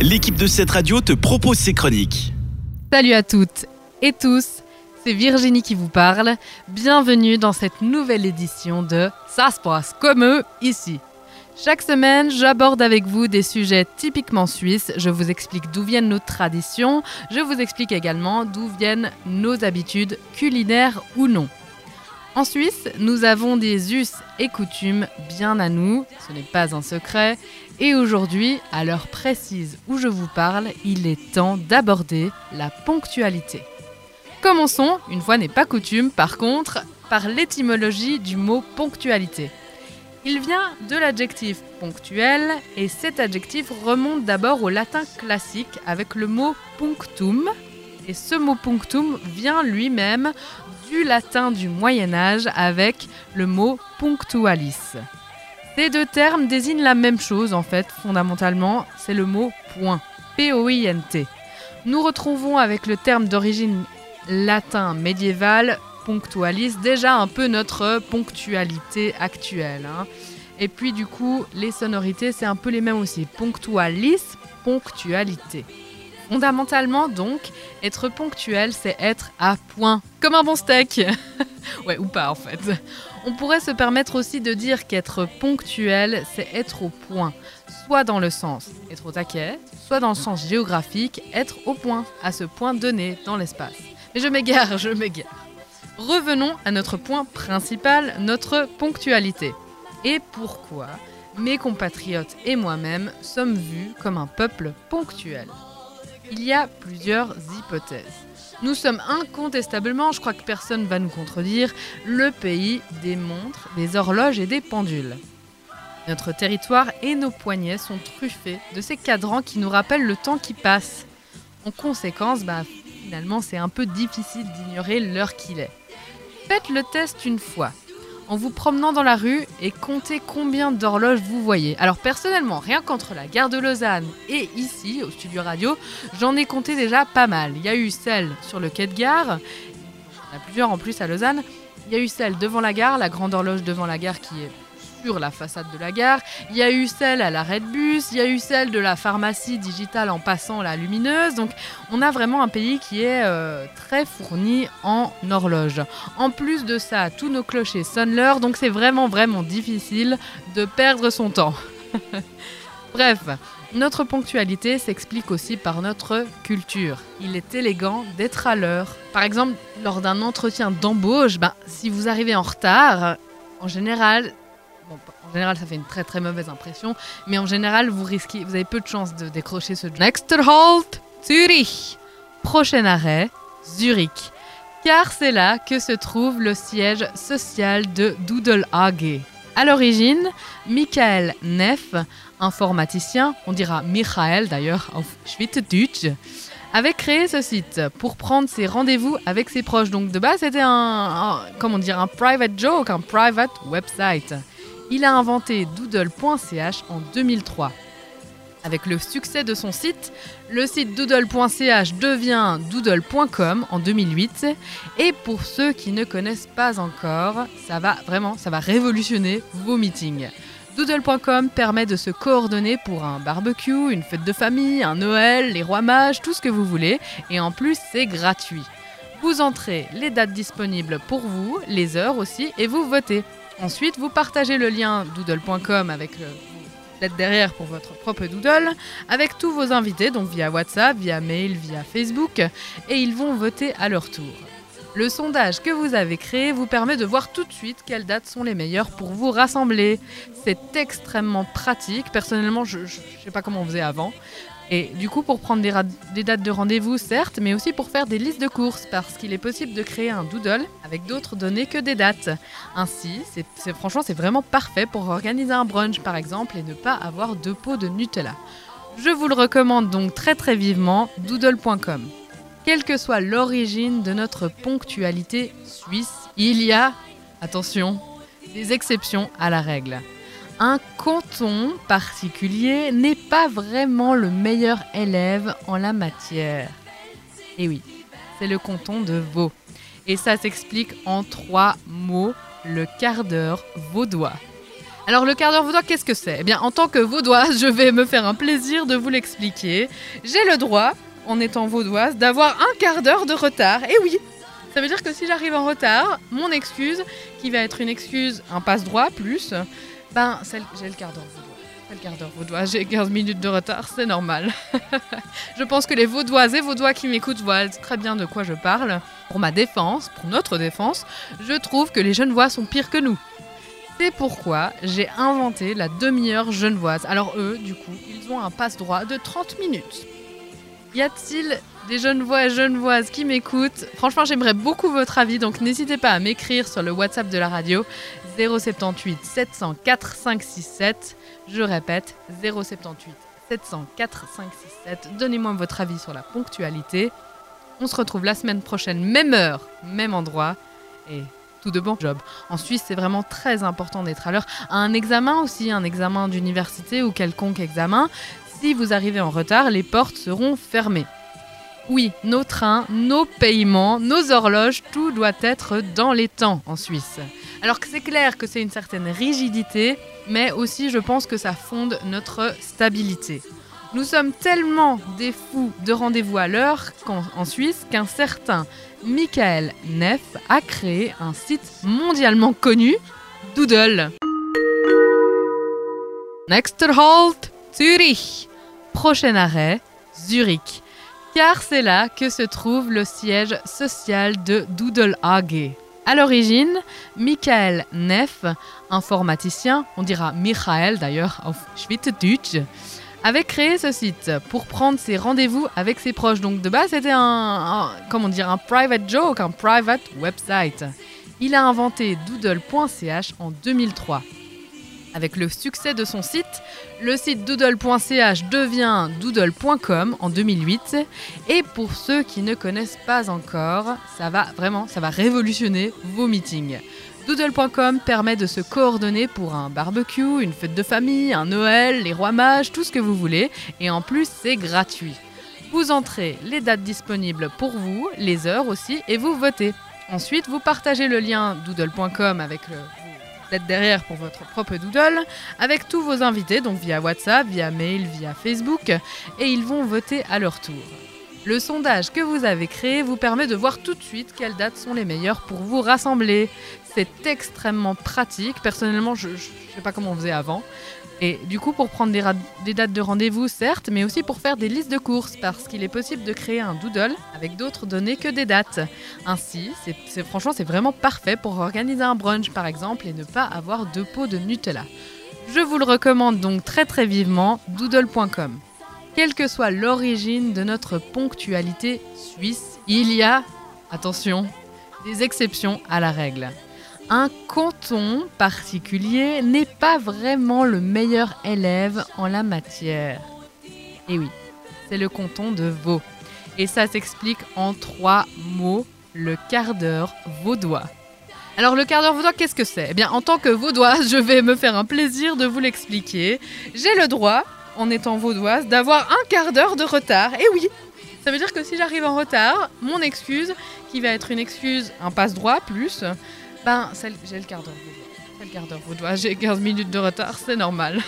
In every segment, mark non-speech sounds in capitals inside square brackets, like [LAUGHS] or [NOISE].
l'équipe de cette radio te propose ses chroniques. Salut à toutes et tous, c'est Virginie qui vous parle. Bienvenue dans cette nouvelle édition de Ça se passe comme eux ici. Chaque semaine, j'aborde avec vous des sujets typiquement suisses. Je vous explique d'où viennent nos traditions. Je vous explique également d'où viennent nos habitudes culinaires ou non. En Suisse, nous avons des us et coutumes bien à nous, ce n'est pas un secret, et aujourd'hui, à l'heure précise où je vous parle, il est temps d'aborder la ponctualité. Commençons, une fois n'est pas coutume, par contre, par l'étymologie du mot ponctualité. Il vient de l'adjectif ponctuel et cet adjectif remonte d'abord au latin classique avec le mot punctum. Et ce mot punctum vient lui-même du latin du Moyen Âge avec le mot punctualis. Ces deux termes désignent la même chose en fait, fondamentalement, c'est le mot point, P-O-I-N-T. Nous retrouvons avec le terme d'origine latin médiéval punctualis déjà un peu notre ponctualité actuelle. Hein. Et puis du coup, les sonorités, c'est un peu les mêmes aussi. Punctualis, ponctualité. Fondamentalement, donc, être ponctuel, c'est être à point. Comme un bon steak [LAUGHS] Ouais, ou pas en fait. On pourrait se permettre aussi de dire qu'être ponctuel, c'est être au point. Soit dans le sens être au taquet, soit dans le sens géographique, être au point, à ce point donné dans l'espace. Mais je m'égare, je m'égare. Revenons à notre point principal, notre ponctualité. Et pourquoi mes compatriotes et moi-même sommes vus comme un peuple ponctuel? Il y a plusieurs hypothèses. Nous sommes incontestablement, je crois que personne ne va nous contredire, le pays des montres, des horloges et des pendules. Notre territoire et nos poignets sont truffés de ces cadrans qui nous rappellent le temps qui passe. En conséquence, bah, finalement, c'est un peu difficile d'ignorer l'heure qu'il est. Faites le test une fois en vous promenant dans la rue et comptez combien d'horloges vous voyez. Alors personnellement, rien qu'entre la gare de Lausanne et ici, au studio radio, j'en ai compté déjà pas mal. Il y a eu celle sur le quai de gare, il y en a plusieurs en plus à Lausanne. Il y a eu celle devant la gare, la grande horloge devant la gare qui est sur la façade de la gare. Il y a eu celle à l'arrêt de bus, il y a eu celle de la pharmacie digitale en passant la lumineuse. Donc on a vraiment un pays qui est euh, très fourni en horloge. En plus de ça, tous nos clochers sonnent l'heure, donc c'est vraiment vraiment difficile de perdre son temps. [LAUGHS] Bref, notre ponctualité s'explique aussi par notre culture. Il est élégant d'être à l'heure. Par exemple, lors d'un entretien d'embauche, ben, si vous arrivez en retard, en général, en général, ça fait une très très mauvaise impression, mais en général, vous risquez, vous avez peu de chances de décrocher ce Next halt, Zurich. Prochain arrêt, Zurich. Car c'est là que se trouve le siège social de Doodle AG. À l'origine, Michael Neff, informaticien, on dira Michael d'ailleurs auf Schweizerdeutsch, avait créé ce site pour prendre ses rendez-vous avec ses proches. Donc de base, c'était un, comment dire, un private joke, un private website il a inventé doodle.ch en 2003. Avec le succès de son site, le site doodle.ch devient doodle.com en 2008 et pour ceux qui ne connaissent pas encore, ça va vraiment, ça va révolutionner vos meetings. Doodle.com permet de se coordonner pour un barbecue, une fête de famille, un Noël, les rois mages, tout ce que vous voulez et en plus c'est gratuit. Vous entrez les dates disponibles pour vous, les heures aussi et vous votez. Ensuite, vous partagez le lien doodle.com avec le lettre derrière pour votre propre doodle avec tous vos invités, donc via WhatsApp, via mail, via Facebook, et ils vont voter à leur tour. Le sondage que vous avez créé vous permet de voir tout de suite quelles dates sont les meilleures pour vous rassembler. C'est extrêmement pratique. Personnellement, je ne sais pas comment on faisait avant. Et du coup, pour prendre des, dates de rendez-vous, certes, mais aussi pour faire des listes de courses, parce qu'il est possible de créer un doodle avec d'autres données que des dates. Ainsi, franchement, c'est vraiment parfait pour organiser un brunch, par exemple, et ne pas avoir deux pots de Nutella. Je vous le recommande donc très très vivement, doodle.com. Quelle que soit l'origine de notre ponctualité suisse, il y a, attention, des exceptions à la règle un canton particulier n'est pas vraiment le meilleur élève en la matière. Et oui, c'est le canton de Vaud. Et ça s'explique en trois mots, le quart d'heure vaudois. Alors le quart d'heure vaudois, qu'est-ce que c'est? Eh bien, en tant que vaudoise, [LAUGHS] je vais me faire un plaisir de vous l'expliquer. J'ai le droit, en étant vaudoise, d'avoir un quart d'heure de retard. Et oui, ça veut dire que si j'arrive en retard, mon excuse, qui va être une excuse, un passe-droit plus, ben j'ai le quart d'heure vaudois. Le quart d'heure vaudois, j'ai 15 minutes de retard, c'est normal. [LAUGHS] je pense que les vaudoises et vaudois qui m'écoutent voient très bien de quoi je parle. Pour ma défense, pour notre défense, je trouve que les jeunes voix sont pires que nous. C'est pourquoi j'ai inventé la demi-heure genevoise. Alors eux, du coup, ils ont un passe-droit de 30 minutes. Y a-t-il des Genevois et Genevoises qui m'écoutent? Franchement, j'aimerais beaucoup votre avis, donc n'hésitez pas à m'écrire sur le WhatsApp de la radio 078 704 567. Je répète, 078 704 567. Donnez-moi votre avis sur la ponctualité. On se retrouve la semaine prochaine, même heure, même endroit. Et tout de bon job. En Suisse, c'est vraiment très important d'être à l'heure. Un examen aussi, un examen d'université ou quelconque examen, si vous arrivez en retard, les portes seront fermées. Oui, nos trains, nos paiements, nos horloges, tout doit être dans les temps en Suisse. Alors que c'est clair que c'est une certaine rigidité, mais aussi je pense que ça fonde notre stabilité. Nous sommes tellement des fous de rendez-vous à l'heure en Suisse qu'un certain Michael Neff a créé un site mondialement connu, Doodle. Next halt, Zurich. Prochain arrêt, Zurich. Car c'est là que se trouve le siège social de Doodle AG. À l'origine, Michael Neff, informaticien, on dira Michael d'ailleurs auf Schweizerdeutsch, avait créé ce site pour prendre ses rendez-vous avec ses proches. Donc de base, c'était un, comment dire, un private joke, un private website. Il a inventé doodle.ch en 2003. Avec le succès de son site, le site doodle.ch devient doodle.com en 2008. Et pour ceux qui ne connaissent pas encore, ça va vraiment, ça va révolutionner vos meetings. Doodle.com permet de se coordonner pour un barbecue, une fête de famille, un Noël, les rois mages, tout ce que vous voulez. Et en plus, c'est gratuit. Vous entrez les dates disponibles pour vous, les heures aussi, et vous votez. Ensuite, vous partagez le lien doodle.com avec le vous derrière pour votre propre doodle avec tous vos invités, donc via WhatsApp, via mail, via Facebook, et ils vont voter à leur tour. Le sondage que vous avez créé vous permet de voir tout de suite quelles dates sont les meilleures pour vous rassembler. C'est extrêmement pratique. Personnellement, je ne sais pas comment on faisait avant. Et du coup, pour prendre des, dates de rendez-vous, certes, mais aussi pour faire des listes de courses, parce qu'il est possible de créer un doodle avec d'autres données que des dates. Ainsi, franchement, c'est vraiment parfait pour organiser un brunch, par exemple, et ne pas avoir deux pots de Nutella. Je vous le recommande donc très très vivement, doodle.com. Quelle que soit l'origine de notre ponctualité suisse, il y a, attention, des exceptions à la règle un canton particulier n'est pas vraiment le meilleur élève en la matière. Et oui, c'est le canton de Vaud. Et ça s'explique en trois mots, le quart d'heure vaudois. Alors le quart d'heure vaudois, qu'est-ce que c'est? Eh bien, en tant que vaudoise, [LAUGHS] je vais me faire un plaisir de vous l'expliquer. J'ai le droit, en étant vaudoise, d'avoir un quart d'heure de retard. Et oui, ça veut dire que si j'arrive en retard, mon excuse, qui va être une excuse, un passe-droit plus, ben, j'ai le quart d'heure le quart d'heure vaudois. J'ai 15 minutes de retard, c'est normal.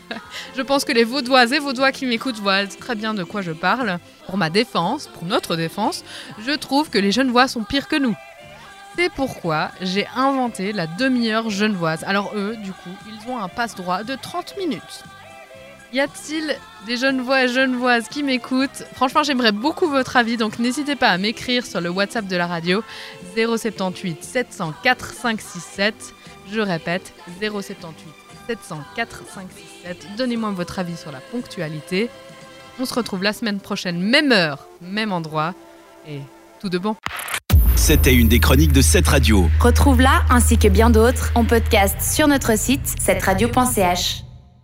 [LAUGHS] je pense que les vaudoises et vaudois qui m'écoutent voient très bien de quoi je parle. Pour ma défense, pour notre défense, je trouve que les jeunes voix sont pires que nous. C'est pourquoi j'ai inventé la demi-heure genevoise. Alors eux, du coup, ils ont un passe-droit de 30 minutes. Y a-t-il des jeunes voix et jeunes voises qui m'écoutent Franchement, j'aimerais beaucoup votre avis, donc n'hésitez pas à m'écrire sur le WhatsApp de la radio 078 704 567. Je répète, 078 704 567. Donnez-moi votre avis sur la ponctualité. On se retrouve la semaine prochaine, même heure, même endroit. Et tout de bon. C'était une des chroniques de cette radio. Retrouve-la ainsi que bien d'autres en podcast sur notre site cette radio.ch.